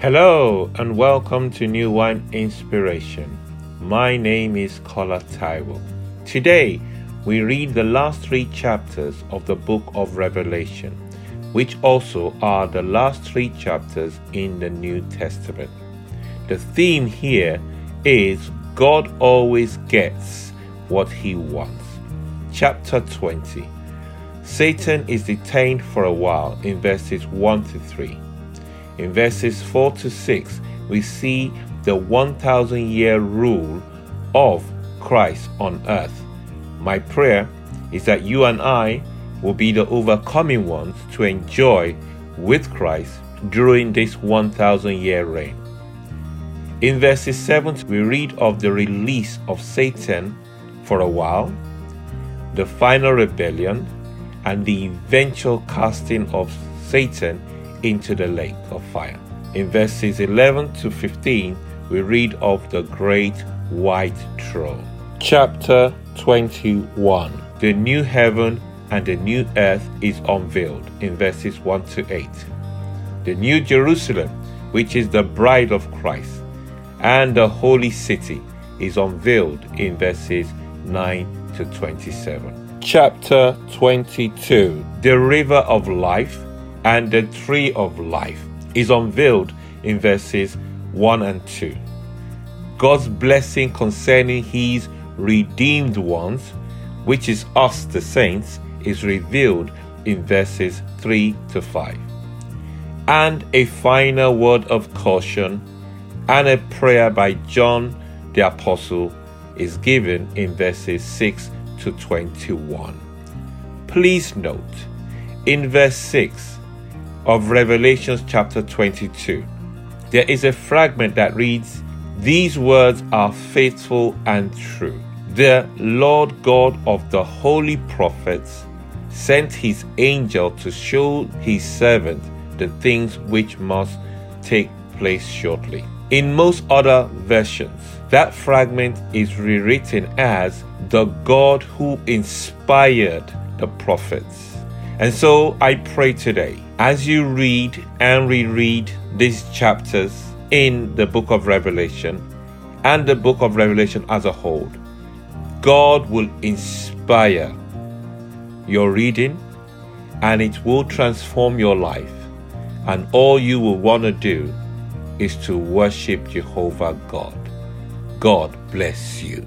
Hello and welcome to New Wine Inspiration. My name is Kola Taiwo. Today we read the last three chapters of the book of Revelation, which also are the last three chapters in the New Testament. The theme here is God always gets what he wants. Chapter 20 Satan is detained for a while in verses 1 to 3. In verses 4 to 6, we see the 1,000 year rule of Christ on earth. My prayer is that you and I will be the overcoming ones to enjoy with Christ during this 1,000 year reign. In verses 7, we read of the release of Satan for a while, the final rebellion, and the eventual casting of Satan into the lake of fire. In verses 11 to 15, we read of the great white throne. Chapter 21 The new heaven and the new earth is unveiled in verses 1 to 8. The new Jerusalem, which is the bride of Christ, and the holy city is unveiled in verses 9 to 27 chapter 22, the river of life and the tree of life is unveiled in verses 1 and 2. God's blessing concerning his redeemed ones, which is us the saints, is revealed in verses 3 to 5. And a final word of caution and a prayer by John the Apostle is given in verses 6 to 21. Please note, in verse 6 of Revelations chapter 22, there is a fragment that reads, These words are faithful and true. The Lord God of the holy prophets sent his angel to show his servant the things which must take place shortly. In most other versions, that fragment is rewritten as the God who inspired the prophets. And so I pray today, as you read and reread these chapters in the book of Revelation and the book of Revelation as a whole, God will inspire your reading and it will transform your life. And all you will want to do is to worship Jehovah God. God bless you.